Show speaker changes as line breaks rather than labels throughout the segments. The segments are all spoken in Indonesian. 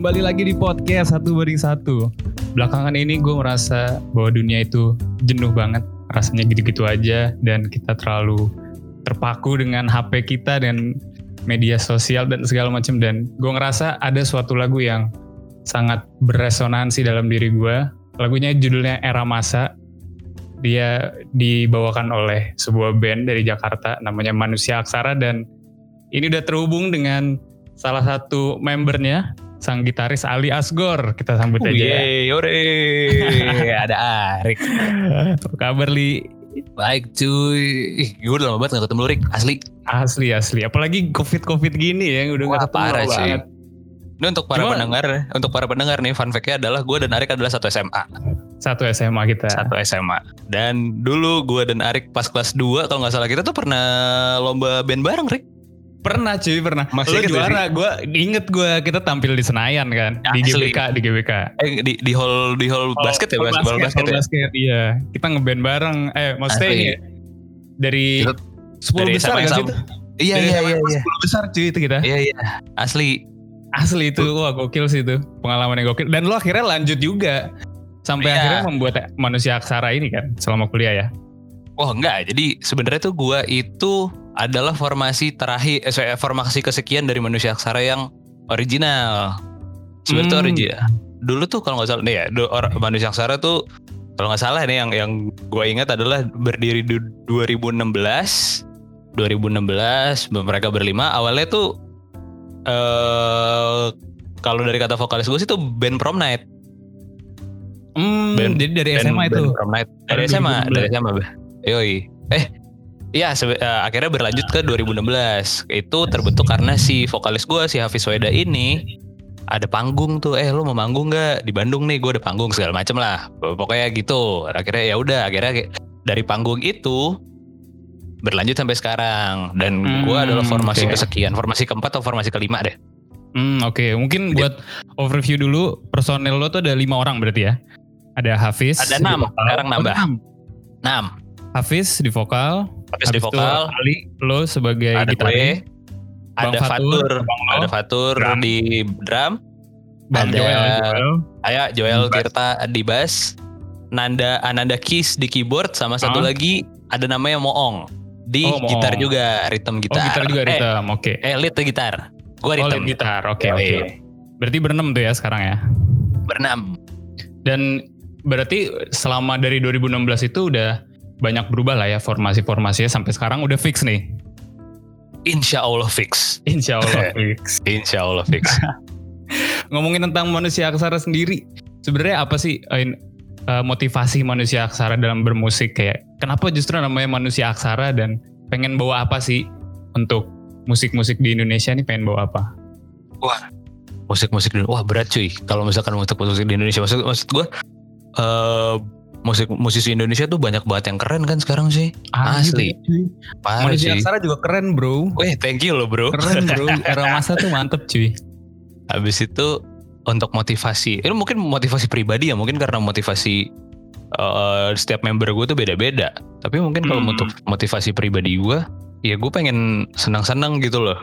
Kembali lagi di podcast satu banding satu. Belakangan ini gue merasa bahwa dunia itu jenuh banget. Rasanya gitu-gitu aja dan kita terlalu terpaku dengan HP kita dan media sosial dan segala macam. Dan gue ngerasa ada suatu lagu yang sangat beresonansi dalam diri gue. Lagunya judulnya Era Masa. Dia dibawakan oleh sebuah band dari Jakarta namanya Manusia Aksara dan ini udah terhubung dengan salah satu membernya sang gitaris Ali Asgor. Kita sambut aja.
Yeay, yore. Ada Arik.
Apa kabar Li?
Baik cuy. Ih, gue udah lama banget gak ketemu Rik. Asli.
Asli asli. Apalagi covid-covid gini ya udah
Wah,
gak ketemu
parah sih.
banget.
Ini untuk para
Cuma-
pendengar, untuk para pendengar nih, fun fact-nya adalah gue dan Arik adalah satu SMA.
Satu SMA kita.
Satu SMA. Dan dulu gue dan Arik pas kelas 2, kalau nggak salah kita tuh pernah lomba band bareng, Rik.
Pernah cuy pernah.
Masih
Lo juara. Gue inget gue kita tampil di Senayan kan. Di
Asli.
GBK di GBK.
Eh, di, di hall di hall basket ya,
Hall
basket,
hall
ya.
basket, iya. Kita ngeband bareng. Eh maksudnya
Asli.
ini dari 10
dari
besar gak sih
sama.
itu?
Iya,
Dari
iya, iya, iya.
10 besar cuy itu kita.
Iya, iya. Asli.
Asli itu wah gokil sih itu pengalaman yang gokil dan lo akhirnya lanjut juga sampai
Iya.
akhirnya membuat manusia aksara ini kan selama kuliah ya.
Oh enggak, jadi sebenarnya tuh gua itu adalah formasi terakhir, eh, sorry, formasi kesekian dari manusia aksara yang original. Sebenarnya
Hmm.
original. Dulu tuh kalau nggak salah, nih ya, or- manusia aksara tuh kalau nggak salah nih yang yang gua ingat adalah berdiri di 2016. 2016 mereka berlima awalnya tuh eh kalau dari kata vokalis gue sih tuh band prom night
Hmm,
Band-
jadi dari
Band-
SMA itu.
band prom night dari SMA
2016.
dari SMA yoi eh Iya, eh, akhirnya berlanjut ke 2016. Itu terbentuk karena si vokalis gue, si Hafiz Weda ini ada panggung tuh. Eh, lu mau manggung nggak di Bandung nih? Gue ada panggung segala macem lah. Pokoknya gitu. Akhirnya ya udah. Akhirnya dari panggung itu berlanjut sampai sekarang. Dan gue
Hmm,
adalah formasi
oke.
kesekian, formasi keempat atau formasi kelima deh.
Hmm, oke. Mungkin buat overview dulu personel lo tuh ada lima orang berarti ya. Ada Hafiz.
Ada enam, sekarang
Oh,
nambah.
enam.
Enam.
Hafiz di vokal.
Hafiz di
itu
vokal.
Ali, lo sebagai
ada
gitaris.
ada
Fatur,
Fatur,
Bang Lo,
ada Fatur
drum.
di drum,
Bang
ada-
Joel, Joel.
Joel. Tirta di bass, Nanda Ananda Kis di keyboard, sama satu
Ah.
lagi ada namanya Moong di
Oh, Moong.
gitar juga, rhythm
Oh
gitar.
gitar juga
eh,
rhythm, oke.
eh, lead gitar.
Oh
Gue rhythm.
lead gitar, oke
Yoi.
oke. Berarti berenam tuh ya sekarang ya.
Berenam.
Dan berarti selama dari 2016 itu udah banyak berubah lah ya formasi-formasinya sampai sekarang udah fix nih.
Insya Allah fix.
Insya Allah fix.
Insya Allah fix.
Ngomongin tentang manusia aksara sendiri, sebenarnya apa sih eh, motivasi manusia aksara dalam bermusik kayak kenapa justru namanya manusia aksara dan pengen bawa apa sih untuk musik-musik di Indonesia nih pengen bawa apa?
Musik-musik di wah berat cuy. Kalau misalkan untuk musik di Indonesia, maksud maksud gue, eh musik musisi Indonesia tuh banyak banget yang keren kan sekarang sih. Asli.
cuy.
Parah
Manusia
cuy.
aksara juga keren bro.
Weh, thank you loh bro.
Keren bro. Era masa tuh mantep cuy.
Habis itu untuk motivasi, ini mungkin motivasi pribadi ya, mungkin karena motivasi eh, setiap member gue tuh beda-beda. Tapi mungkin kalau
Hmm.
untuk motivasi pribadi gue, ya gue pengen senang-senang gitu loh.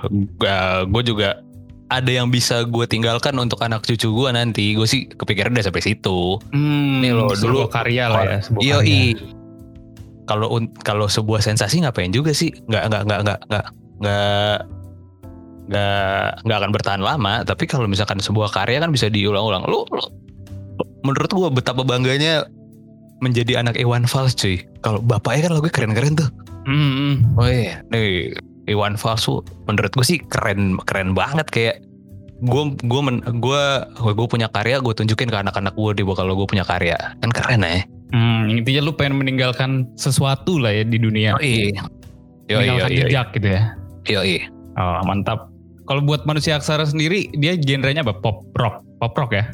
Gue juga ada yang bisa gue tinggalkan untuk anak cucu gue nanti. Gue sih kepikiran udah sampai situ.
Hmm,
Nih lo, dulu-
karya lah ya. karya.
Kalau kalau sebuah sensasi ngapain juga sih? Nggak nggak nggak nggak nggak nggak nggak nggak akan bertahan lama. Tapi kalau misalkan sebuah karya kan bisa diulang-ulang. Lu, lu menurut gua betapa bangganya menjadi anak Iwan Fals cuy. Kalau bapaknya kan lagu keren-keren tuh.
Hmm, hmm.
Oh iya, nih Iwan Fals tuh menurut gue sih keren keren banget kayak gue gue gue gue punya karya gue tunjukin ke anak-anak gue di kalau gue punya karya kan keren ya
Hmm, intinya lu pengen meninggalkan sesuatu lah ya di dunia.
Yoi. Yoi,
meninggalkan
yoi, yoi.
jejak gitu ya.
Yoi.
Oh, mantap. Kalau buat manusia aksara sendiri, dia genrenya apa? Pop rock. Pop rock ya?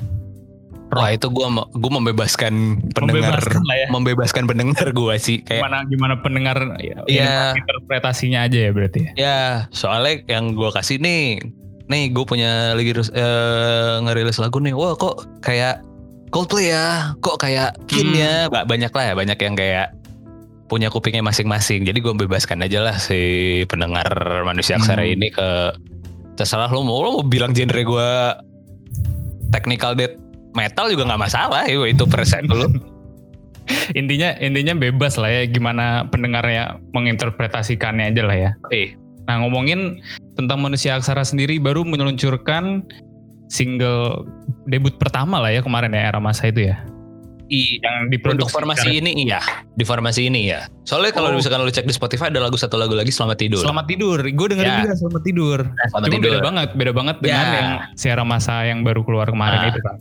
Wah itu gue gue membebaskan pendengar,
Membebaskan lah ya.
membebaskan pendengar gue sih kayak
Gimana gimana pendengar ya,
Iya.
interpretasinya aja ya berarti ya.
ya soalnya yang gue kasih nih, nih gue punya lagi eh, ngerilis lagu nih, wah kok kayak Coldplay ya, kok kayak Kin
Hmm.
ya, Ba- banyak lah ya banyak yang kayak punya kupingnya masing-masing. Jadi gue bebaskan aja lah si pendengar manusia aksara
Hmm.
ini ke terserah lo mau lo mau bilang genre gue technical death metal juga nggak masalah itu itu preset lu.
intinya intinya bebas lah ya gimana pendengarnya menginterpretasikannya aja lah ya.
Eh,
Nah ngomongin tentang manusia aksara sendiri baru meluncurkan single debut pertama lah ya kemarin ya era masa itu ya.
i,
Yang
untuk
diproduksi
formasi ini iya, di formasi ini ya. Soalnya kalau
Oh.
misalkan lu cek di Spotify ada lagu satu lagu lagi Selamat Tidur.
Selamat tidur. Gue dengerin
Ya.
juga selamat tidur.
Selamat
Cuma
Tidur.
beda banget, beda banget dengan
Ya.
yang Sierra Masa yang baru keluar kemarin
Ah.
itu kan.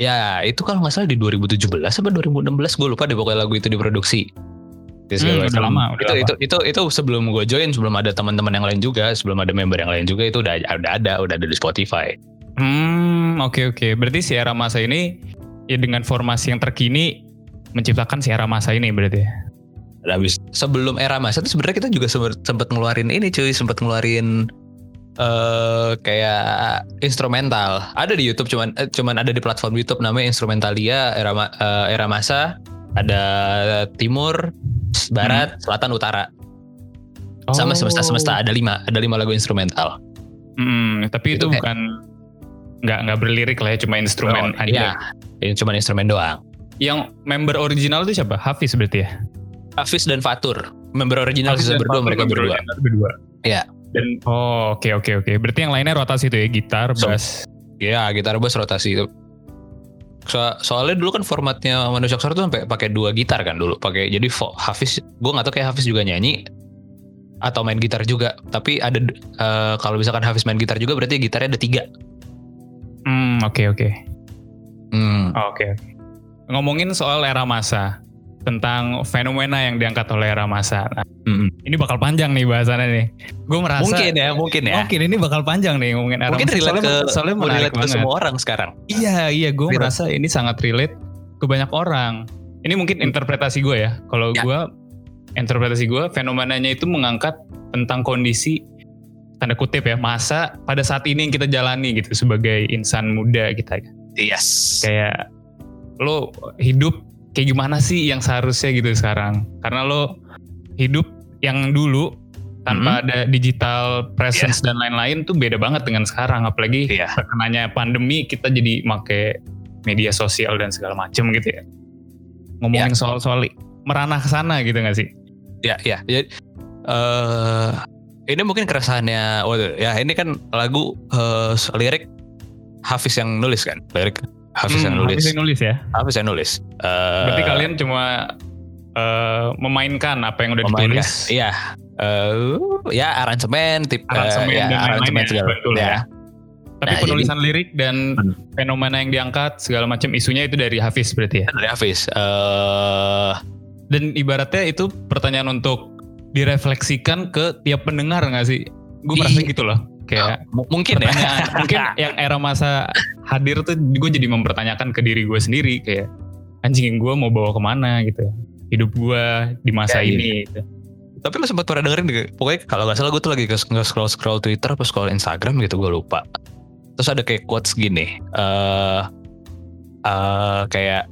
Ya, itu kalau nggak salah di 2017 apa 2016 gue lupa deh pokoknya lagu itu diproduksi.
Hmm, udah lama, udah
itu,
lama.
itu itu itu sebelum gue join, sebelum ada teman-teman yang lain juga, sebelum ada member yang lain juga itu udah udah ada, udah ada di Spotify.
Hmm, oke oke. Berarti Sierra Masa ini ya dengan formasi yang terkini menciptakan Sierra Masa ini berarti. ya?
Habis sebelum era masa itu sebenarnya kita juga sempat ngeluarin ini cuy, sempat ngeluarin eh kayak instrumental. Ada di YouTube cuman eh, cuman ada di platform YouTube namanya Instrumentalia era eh, era masa. Ada timur, barat, selatan, utara. Sama
Oh.
semesta semesta ada lima, ada lima lagu instrumental.
Hmm, tapi itu,
Itu kayak-
bukan nggak nggak berlirik lah ya, cuma instrumen
Oh,
aja.
Iya, ini cuman instrumen doang.
Yang member original itu siapa? Hafiz berarti ya?
Hafiz dan Fatur, member original
Hafiz dan
berdua
Fatur
mereka berdua.
berdua.
Iya.
Dan oh oke oke oke. Berarti yang lainnya rotasi itu ya gitar,
So-
bass.
Iya, gitar bass rotasi itu. So- soalnya dulu kan formatnya manusia aksara tuh sampai pakai dua gitar kan dulu. Pakai jadi Hafiz, gue nggak tahu kayak Hafiz juga nyanyi atau main gitar juga. Tapi ada eh, kalau misalkan Hafiz main gitar juga berarti gitarnya ada tiga.
Hmm oke oke.
Hmm.
Oh, Oke oke. Ngomongin soal era masa tentang fenomena yang diangkat oleh era masa. Nah,
Mm-mm.
ini bakal panjang nih bahasannya nih. Gue merasa
Mungkin ya, mungkin ya.
Mungkin ini bakal panjang nih ngomongin era
Mungkin relate
soalnya,
ke
soalnya
relate ke
banget.
semua orang sekarang.
Iya iya gue merasa ini sangat relate ke banyak orang. Ini mungkin interpretasi gue ya. Kalau
Ya.
gue interpretasi gue fenomenanya itu mengangkat tentang kondisi tanda kutip ya masa pada saat ini yang kita jalani gitu sebagai insan muda kita
Yes.
kayak lo hidup kayak gimana sih yang seharusnya gitu sekarang? Karena lo hidup yang dulu tanpa ada digital presence dan lain-lain tuh beda banget dengan sekarang. Apalagi
Iya.
terkenanya pandemi kita jadi make media sosial dan segala macem gitu ya. Ngomongin soal-soal merana ke sana gitu gak sih?
Ya, ya. Jadi, eh ini mungkin keresahannya, waduh, ya ini kan lagu eh, lirik Hafiz yang nulis kan, lirik Hafiz yang
Hmm,
nulis,
Hafiz yang nulis ya
Hafiz yang nulis. Eh,
berarti kalian cuma eh, memainkan apa yang udah
memainkan,
ditulis
iya, Eh, ya aransemen, tip,
Aransemen
ya,
dan
aransemen
lain-lainnya,
segala,
betul
ya.
ya. tapi
Nah,
penulisan lirik dan
Hmm.
fenomena yang diangkat segala macam isunya itu dari Hafiz berarti ya
Dari Hafiz. Eh,
dan ibaratnya itu pertanyaan untuk direfleksikan ke tiap pendengar nggak sih? Gue merasa
Iya.
gitu loh. Kayak
mu- mungkin ya.
mungkin yang era masa hadir tuh gue jadi mempertanyakan ke diri gue sendiri kayak anjing gue mau bawa ke mana gitu. Hidup gue di masa
Ya,
ini. Gitu.
Tapi lo sempat pernah dengerin gak? Pokoknya kalau nggak salah gue tuh lagi nge scroll scroll Twitter apa scroll Instagram gitu gue lupa. Terus ada kayak quotes gini. eh eh, kayak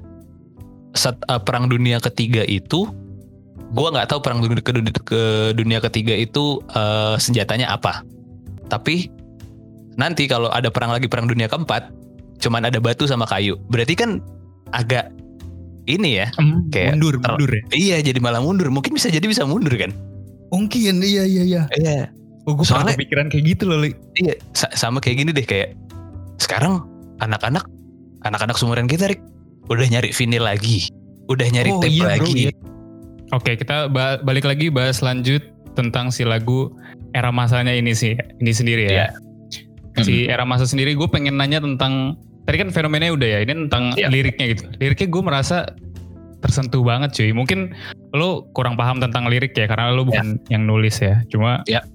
set, eh, perang dunia ketiga itu gue nggak tahu perang dunia ke, dunia- ke dunia ketiga itu eh, senjatanya apa. Tapi nanti kalau ada perang lagi perang dunia keempat cuman ada batu sama kayu. Berarti kan agak ini ya. Kayak
mundur,
ter-
mundur ya.
Iya jadi malah mundur. Mungkin bisa jadi bisa mundur kan.
Mungkin iya iya iya.
Iya.
Oh, gue
Soalnya-
kepikiran kayak gitu loh. Li.
Iya, sa- sama kayak gini deh kayak sekarang anak-anak anak-anak sumuran kita Rik, udah nyari vinyl lagi, udah nyari
Oh,
tape
iya, bro,
lagi.
iya. Oke, kita ba- balik lagi bahas lanjut tentang si lagu era masanya ini sih, ini sendiri ya.
Iya.
Si era masa sendiri, gue pengen nanya tentang tadi kan fenomenanya udah ya, ini tentang
Iya.
liriknya gitu. Liriknya gue merasa tersentuh banget cuy. Mungkin lo kurang paham tentang lirik ya, karena lo bukan yang nulis ya. Cuma
Iya.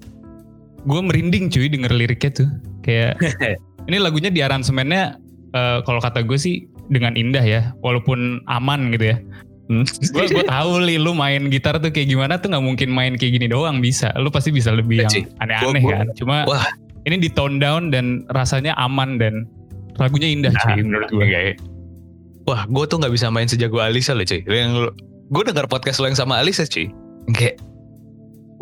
gue merinding cuy denger liriknya tuh. Kayak ini lagunya di aransemennya eh, kalau kata gue sih dengan indah ya, walaupun aman gitu ya gue gue tahu li lu main gitar tuh kayak gimana tuh nggak mungkin main kayak gini doang bisa lu pasti bisa lebih yang
Sih.
aneh-aneh kan cuma
Wah.
ini di tone down dan rasanya aman dan lagunya indah
Nah,
cuy menurut gue
Kayak, Wah, gue tuh nggak bisa main sejago Alisa loh cuy. Yang gue dengar podcast lo yang sama Alisa cuy. Kayak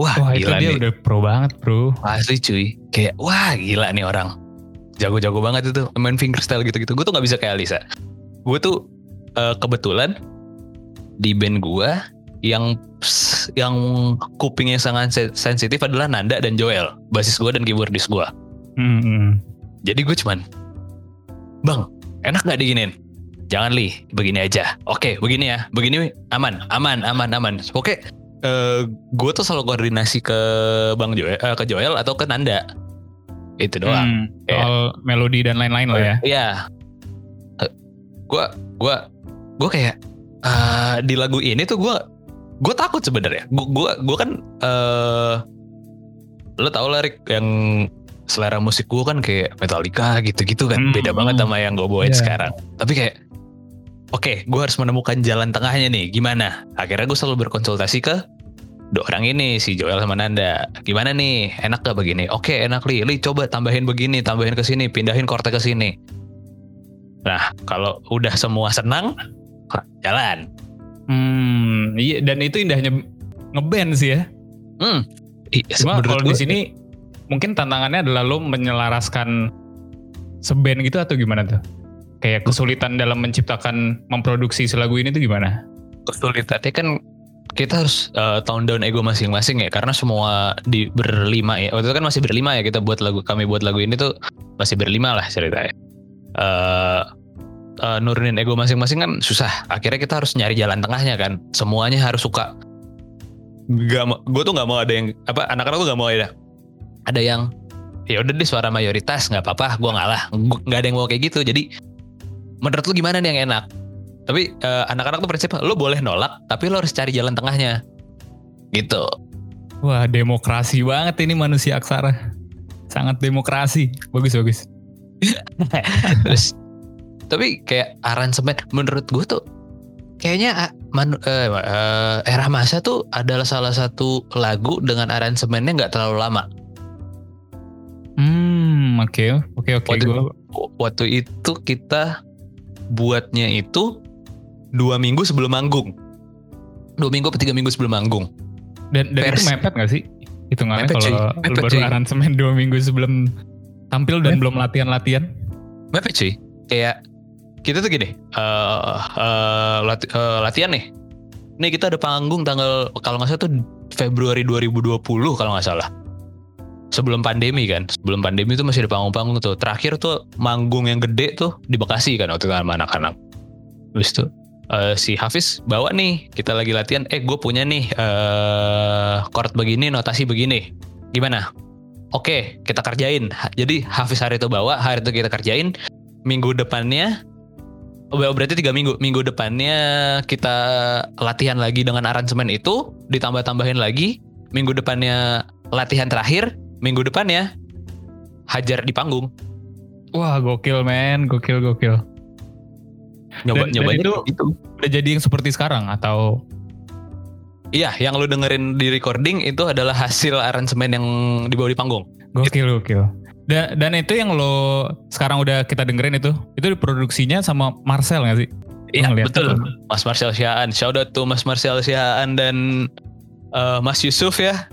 wah,
wah itu
gila
dia
nih.
udah pro banget bro
Asli cuy. Kayak wah gila nih orang. jago-jago banget itu main fingerstyle gitu-gitu. Gue tuh nggak bisa kayak Alisa. Gue tuh uh, kebetulan di band gue yang yang kupingnya sangat sensitif adalah Nanda dan Joel, basis gue dan keyboardis gue. Hmm. Jadi gue cuman, bang, enak nggak diginin? Jangan li, begini aja. Oke, begini ya, begini aman, aman, aman, aman. Oke, uh, eh, gue tuh selalu koordinasi ke Bang Joel, uh, ke Joel atau ke Nanda. Itu doang. Hmm,
soal ya. melodi dan lain-lain lah ya.
Iya. Gue, gue, gue kayak uh, di lagu ini tuh gue gue takut sebenarnya gue gue gue kan uh, lo tau lah Rick yang selera musik gue kan kayak Metallica gitu-gitu kan. Hmm. beda banget sama yang gue bawain yeah. sekarang. Tapi kayak oke okay, gue harus menemukan jalan tengahnya nih. Gimana? Akhirnya gue selalu berkonsultasi ke dua orang ini si Joel sama Nanda. Gimana nih? Enak gak begini? Oke okay, enak li. Li coba tambahin begini tambahin ke sini pindahin korte ke sini. Nah kalau udah semua senang jalan?
Hmm, iya dan itu indahnya ngeband sih ya. Hmm. Cuma kalau di sini mungkin tantangannya adalah lo menyelaraskan seband gitu atau gimana tuh? Kayak kesulitan dalam menciptakan memproduksi selagu ini tuh gimana?
Kesulitannya kan kita harus uh, tone down ego masing-masing ya karena semua di berlima ya waktu itu kan masih berlima ya kita buat lagu kami buat lagu ini tuh masih berlima lah ceritanya uh, uh, nurunin ego masing-masing kan susah. Akhirnya kita harus nyari jalan tengahnya kan. Semuanya harus suka. Gak, gue tuh nggak mau ada yang apa anak-anak tuh nggak mau ada ada yang ya udah deh suara mayoritas nggak apa-apa gue ngalah. Nggak ada yang mau kayak gitu. Jadi menurut lu gimana nih yang enak? Tapi uh, anak-anak tuh prinsip lo boleh nolak tapi lo harus cari jalan tengahnya. Gitu.
Wah demokrasi banget ini manusia aksara. Sangat demokrasi. Bagus bagus.
Terus tapi kayak aransemen menurut gue tuh kayaknya manu, uh, uh, era masa tuh adalah salah satu lagu dengan aransemennya nggak terlalu lama.
Hmm, oke, okay. oke, okay, oke. Okay.
Waktu, gua... waktu itu kita buatnya itu dua minggu sebelum manggung. Dua minggu atau tiga minggu sebelum manggung.
Dan, dan itu mepet gak sih? Hitungannya kalau baru cuy. aransemen dua minggu sebelum tampil dan mepet. belum latihan-latihan?
Mepet sih. Kayak kita tuh gini uh, uh, lati uh, latihan nih nih kita ada panggung tanggal kalau nggak salah tuh Februari 2020 kalau nggak salah sebelum pandemi kan. Sebelum pandemi tuh masih ada panggung-panggung tuh. Terakhir tuh manggung yang gede tuh di Bekasi kan waktu itu sama anak-anak. Habis itu uh, si Hafiz bawa nih kita lagi latihan eh gue punya nih uh, chord begini notasi begini. Gimana? Oke kita kerjain. Jadi Hafiz hari itu bawa hari itu kita kerjain. Minggu depannya Oh, berarti tiga minggu. Minggu depannya kita latihan lagi dengan aransemen itu, ditambah-tambahin lagi. Minggu depannya latihan terakhir, minggu depannya hajar di panggung.
Wah gokil men, gokil gokil.
Nyoba dan, nyoba
dan itu, itu udah jadi yang seperti sekarang atau?
Iya, yang lu dengerin di recording itu adalah hasil aransemen yang dibawa di panggung.
Gokil gokil. Dan, dan itu yang lo sekarang udah kita dengerin itu, itu diproduksinya sama Marcel gak sih?
Iya betul, itu. Mas Marcel Siaan. Shout out to Mas Marcel Siaan dan uh, Mas Yusuf ya.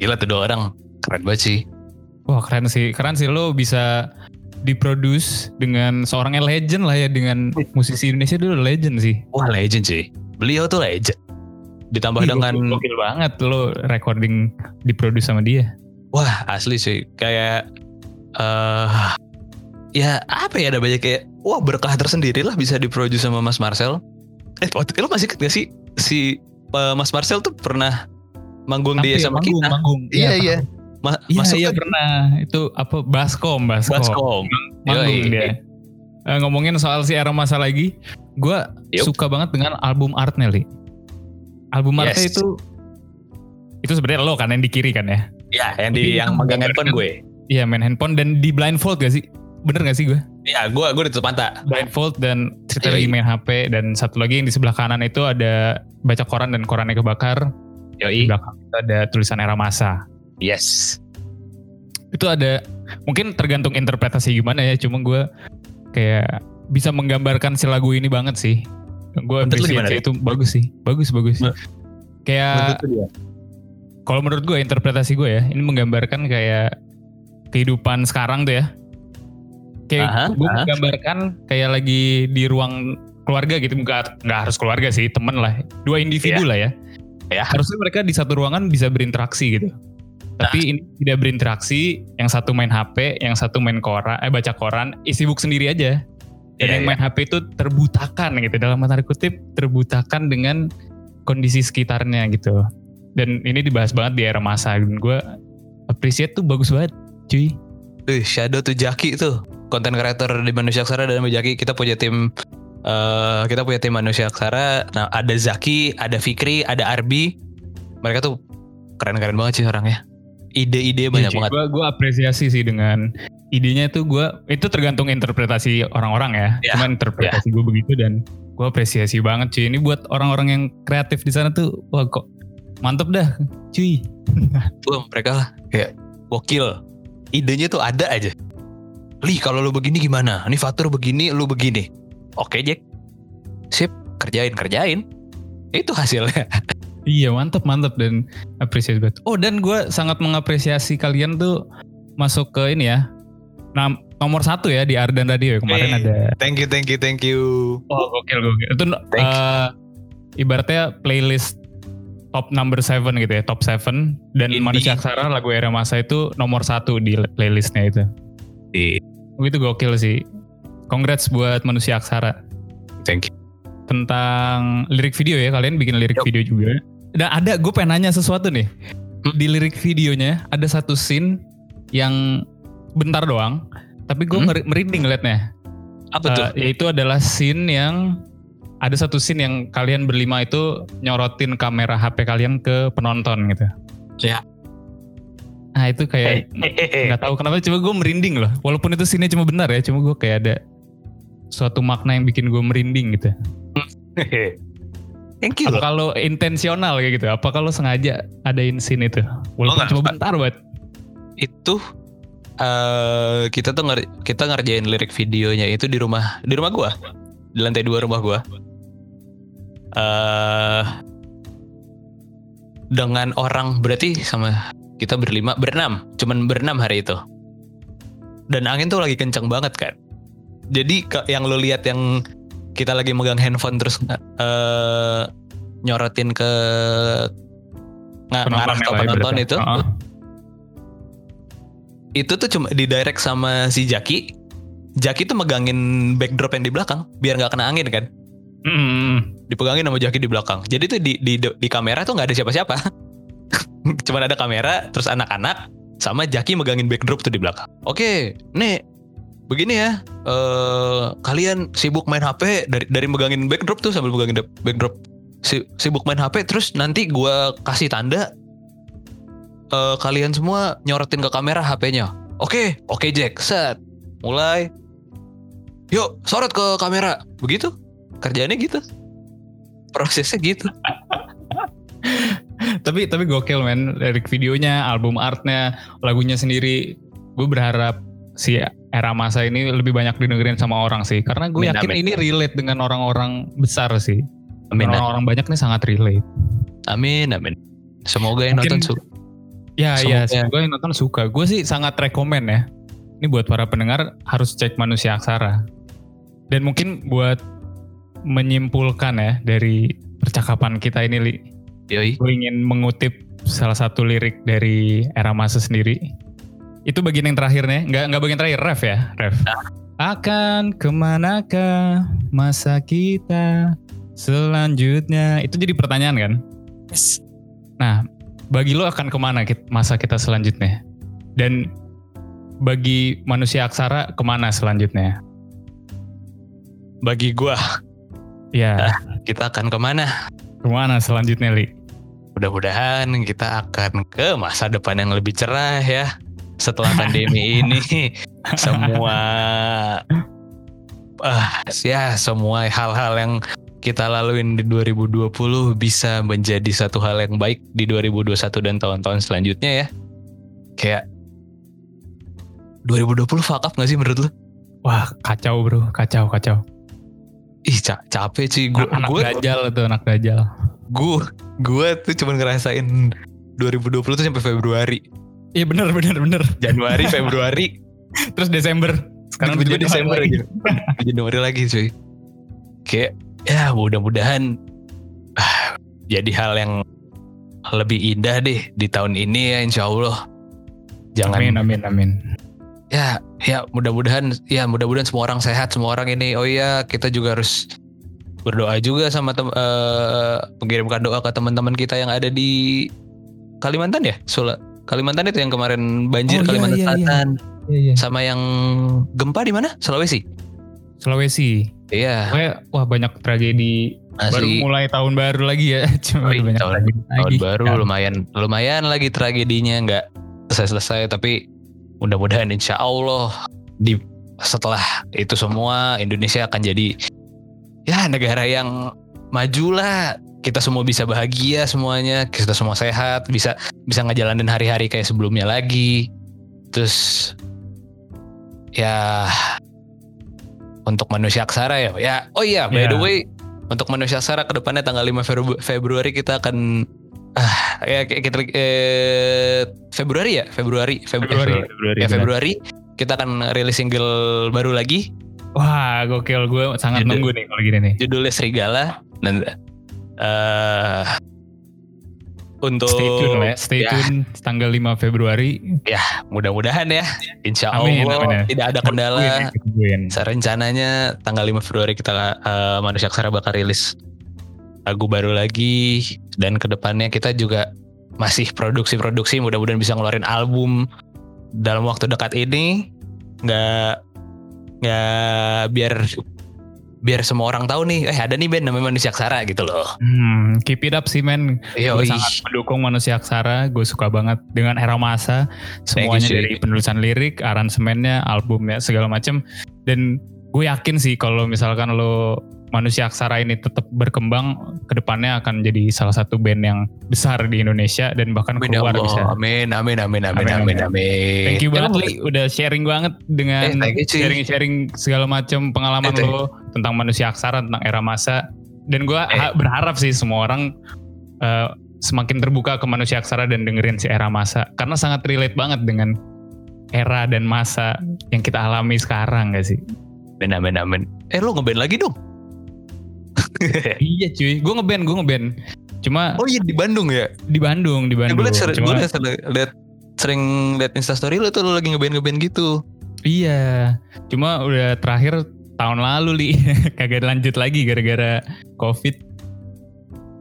Gila tuh dua orang, keren banget sih.
Wah keren sih, keren sih lo bisa diproduce dengan seorang yang legend lah ya dengan musisi Indonesia dulu legend sih.
Wah legend sih, beliau tuh legend. Ditambah Ih, dengan
gokil banget lo recording diproduce sama dia.
Wah asli sih, kayak uh, ya apa ya ada banyak kayak wah berkah tersendiri lah bisa diproduce sama Mas Marcel. Eh waktu itu masih inget gak sih si uh, Mas Marcel tuh pernah manggung Tapi di sama manggung, kita.
Manggung.
Iya iya.
Ma iya, iya kan? pernah. Itu apa Baskom, Baskom.
Baskom.
Manggung dia. Uh, ngomongin soal si era masa lagi, gue suka banget dengan album Art Nelly. Album yes. Artnya itu itu sebenarnya lo kan yang di kiri kan ya?
Iya, yang di yang megang handphone gue.
Iya main handphone dan di blindfold gak sih? Bener gak sih gue?
Iya gue gue ditutup mata.
Blindfold dan cerita lagi main HP dan satu lagi yang di sebelah kanan itu ada baca koran dan korannya kebakar.
Yoi. Di
belakang itu ada tulisan era masa.
Yes.
Itu ada mungkin tergantung interpretasi gimana ya. Cuma gue kayak bisa menggambarkan si lagu ini banget sih. Gue apresiasi itu bagus sih. Bagus bagus. Nah, kayak kalau menurut gue interpretasi gue ya ini menggambarkan kayak kehidupan sekarang tuh ya kayak
Aha,
gue
aha.
menggambarkan kayak lagi di ruang keluarga gitu nggak nggak harus keluarga sih temen lah dua individu lah ya
Ya.
harusnya mereka di satu ruangan bisa berinteraksi gitu tapi
Nah.
ini tidak berinteraksi yang satu main HP yang satu main koran eh baca koran isi buku sendiri aja. Dan
Iya,
yang
iya.
main HP itu terbutakan gitu dalam tanda kutip terbutakan dengan kondisi sekitarnya gitu. Dan ini dibahas banget di era masa dan gue appreciate tuh bagus banget cuy.
Wih, Shadow tuh Jaki tuh. Konten kreator di Manusia Aksara dan Jaki kita punya tim eh kita punya tim Manusia Aksara. Nah ada Zaki ada Fikri ada Arbi. Mereka tuh keren-keren banget sih orangnya ide-ide banyak banget.
Gue gue apresiasi sih dengan idenya tuh gue itu tergantung interpretasi orang-orang ya.
Ya,
Cuman interpretasi gue begitu dan gue apresiasi banget cuy. Ini buat orang-orang yang kreatif di sana tuh wah kok mantep dah cuy.
tuh mereka lah. Kayak gokil idenya tuh ada aja. Li kalau lu begini gimana? Ini Fatur begini lu begini. Oke Jack. Sip kerjain kerjain. Itu hasilnya
Iya mantep mantep dan apresiasi banget. Oh dan gue sangat mengapresiasi kalian tuh masuk ke ini ya. Nah, nomor satu ya di Ardan Radio ya kemarin
Eh.
ada.
thank you thank you thank you
Oh gokil gokil. Itu
Thank
eh, ibaratnya playlist top number seven gitu ya, top seven dan
Indie.
Manusia Aksara lagu era masa itu nomor satu di playlistnya itu.
Di-
Oh, itu gokil sih. Congrats buat Manusia Aksara.
thank you
Tentang lirik video ya, kalian bikin lirik
Yup.
video juga. Dan ada, gue pengen nanya sesuatu nih.
Hmm.
Di lirik videonya ada satu scene yang bentar doang, tapi gue
Hmm.
merinding ngeliatnya.
apa tuh
Eh, yaitu adalah scene yang ada satu scene yang kalian berlima itu nyorotin kamera HP kalian ke penonton gitu.
Ya.
Nah itu kayak nggak tahu kenapa cuma gue merinding loh. Walaupun itu scene cuma benar ya, cuma gue kayak ada suatu makna yang bikin gue merinding gitu.
thank you
Apa kalau intensional kayak gitu? Apa kalau sengaja adain scene itu? Walaupun
nggak.
cuma bentar banget.
itu eh kita tuh nger- kita ngerjain lirik videonya itu di rumah di rumah gua di lantai dua rumah gua eh dengan orang berarti sama kita berlima berenam cuman berenam hari itu dan angin tuh lagi kenceng banget kan jadi yang lo lihat yang kita lagi megang handphone terus eh nyorotin ke nga- ngarah ke penonton itu
Heeh.
itu tuh cuma di direct sama si Jaki. Jaki tuh megangin backdrop yang di belakang biar nggak kena angin kan.
Mm-mm.
Dipegangin sama Jaki di belakang. Jadi tuh di di di kamera tuh nggak ada siapa-siapa. Cuman ada kamera, terus anak-anak sama Jaki megangin backdrop tuh di belakang. Oke, nih begini ya. eh kalian sibuk main HP dari dari megangin backdrop tuh sambil megangin backdrop. Si- sibuk main HP terus nanti gua kasih tanda eh kalian semua nyorotin ke kamera HP-nya. Oke, oke Jack, set. Mulai. Yuk, sorot ke kamera. Begitu. Kerjaannya gitu. Prosesnya gitu.
tapi tapi gokil men lirik videonya album artnya lagunya sendiri gue berharap si era masa ini lebih banyak didengerin sama orang sih karena gue yakin
amin.
ini relate dengan orang-orang besar sih
Amin,
orang-orang banyak nih sangat relate
amin, amin. Semoga yang
Mungkin-
nonton su-
ya ya
Semoga.
semoga yang nonton suka gue sih sangat rekomen ya ini buat para pendengar harus cek manusia aksara dan mungkin buat menyimpulkan ya dari percakapan kita ini Li
Yoi.
gue ingin mengutip salah satu lirik dari era masa sendiri. Itu bagian yang terakhirnya, nggak nggak bagian terakhir, ref ya, ref. Akan ke manakah masa kita selanjutnya? Itu jadi pertanyaan kan? Nah, bagi lo akan ke mana kit- masa kita selanjutnya? Dan bagi manusia aksara ke mana selanjutnya?
Bagi gua,
Ya,
kita akan ke
mana? ke mana selanjutnya, Li?
Mudah-mudahan kita akan ke masa depan yang lebih cerah ya. Setelah pandemi ini, semua ah ya semua hal-hal yang kita laluin di 2020 bisa menjadi satu hal yang baik di 2021 dan tahun-tahun selanjutnya ya. Kayak 2020 fuck up gak sih menurut lu?
Wah, kacau bro, kacau, kacau.
Ih ca- capek sih gue
anak
gue
dajal itu, anak dajal.
gue gue tuh cuma ngerasain 2020 tuh sampai Februari
Iya bener bener bener.
Januari Februari
Terus Desember Sekarang udah
Desember
lagi.
aja. Januari lagi cuy. Kayak ya mudah-mudahan ah, jadi hal yang lebih indah deh di tahun ini ya insya Allah. Jangan
Amin amin amin.
ya ya mudah-mudahan ya mudah-mudahan semua orang sehat semua orang ini oh iya kita juga harus berdoa juga sama tem eh, mengirimkan doa ke teman-teman kita yang ada di Kalimantan ya Sula Kalimantan itu yang kemarin banjir
Oh, iya,
Kalimantan
iya, iya.
Selatan
Iya iya.
sama yang gempa di mana Sulawesi
Sulawesi.
iya
wah banyak tragedi baru
masih
mulai tahun baru lagi ya. Cuma
Oh,
banyak
tahun-
tragedi
tahun
lagi.
baru
Ya.
lumayan lumayan lagi tragedinya nggak selesai-selesai tapi mudah-mudahan insya Allah di setelah itu semua Indonesia akan jadi ya negara yang maju lah kita semua bisa bahagia semuanya kita semua sehat bisa bisa ngejalanin hari-hari kayak sebelumnya lagi terus ya untuk manusia aksara ya ya oh iya by the
Iya.
way untuk manusia aksara ke depannya tanggal 5 Febru- Februari kita akan ah ya kita eh, Februari ya Februari Feb-
Februari.
eh,
Februari.
ya
benar.
Februari kita akan rilis single baru lagi
Wah gokil gue sangat
Judul-
nunggu nih kalau gini nih.
judulnya Serigala dan eh untuk
Stay tune ya. Stay
ya.
tune tanggal 5 Februari.
mudah-mudahan ya insya
Amin,
Allah
amin ya.
tidak ada kendala
tungguin.
rencananya tanggal 5 Februari kita eh, manusia aksara bakal rilis lagu baru lagi dan ke depannya kita juga masih produksi-produksi mudah-mudahan bisa ngeluarin album dalam waktu dekat ini nggak nggak biar biar semua orang tahu nih eh ada nih band namanya manusia aksara gitu loh
Hmm, keep it up sih men.
Iya,
Gue sangat mendukung manusia aksara. Gue suka banget dengan era masa. Semuanya
you,
dari penulisan lirik, aransemennya, albumnya, segala macem. Dan gue yakin sih kalau misalkan lo manusia aksara ini tetap berkembang, ke depannya akan jadi salah satu band yang besar di Indonesia dan bahkan
Amin ya
keluar
Allah.
bisa.
Amin, amin, amin, amin,
Amin,
amin,
amin.
amin.
Thank you banget Li, udah sharing banget dengan
Eh,
sharing-sharing segala macam pengalaman
Eh,
lo tentang manusia aksara, tentang era masa. Dan gue
Eh.
berharap sih semua orang eh, semakin terbuka ke manusia aksara dan dengerin si era masa. Karena sangat relate banget dengan era dan masa yang kita alami sekarang gak sih?
Amin, amin, amin. Eh lu ngeband lagi dong?
iya cuy, gue ngeband, gue ngeband. Cuma
Oh iya di Bandung ya?
di Bandung, di
Ya,
Bandung.
gue liat, sering,
Cuma-
liat, liat, sering liat instastory lu tuh lu lagi ngeband-ngeband gitu.
Iya, cuma udah terakhir tahun lalu li kagak lanjut lagi gara-gara covid.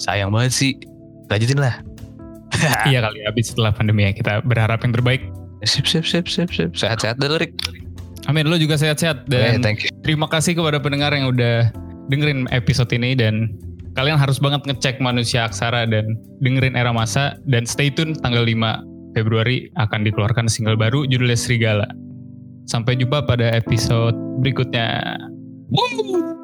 Sayang banget sih. Lanjutin lah.
iya kali habis setelah pandemi ya kita berharap yang terbaik.
Sip, sip, sip, sip, sip. Sehat-sehat dulu, Rick.
Amin, lo juga sehat-sehat
Eh,
dan
thank you.
terima kasih kepada pendengar yang udah dengerin episode ini dan kalian harus banget ngecek Manusia Aksara dan dengerin Era Masa dan stay tune tanggal 5 Februari akan dikeluarkan single baru judulnya Serigala. Sampai jumpa pada episode berikutnya. Woo!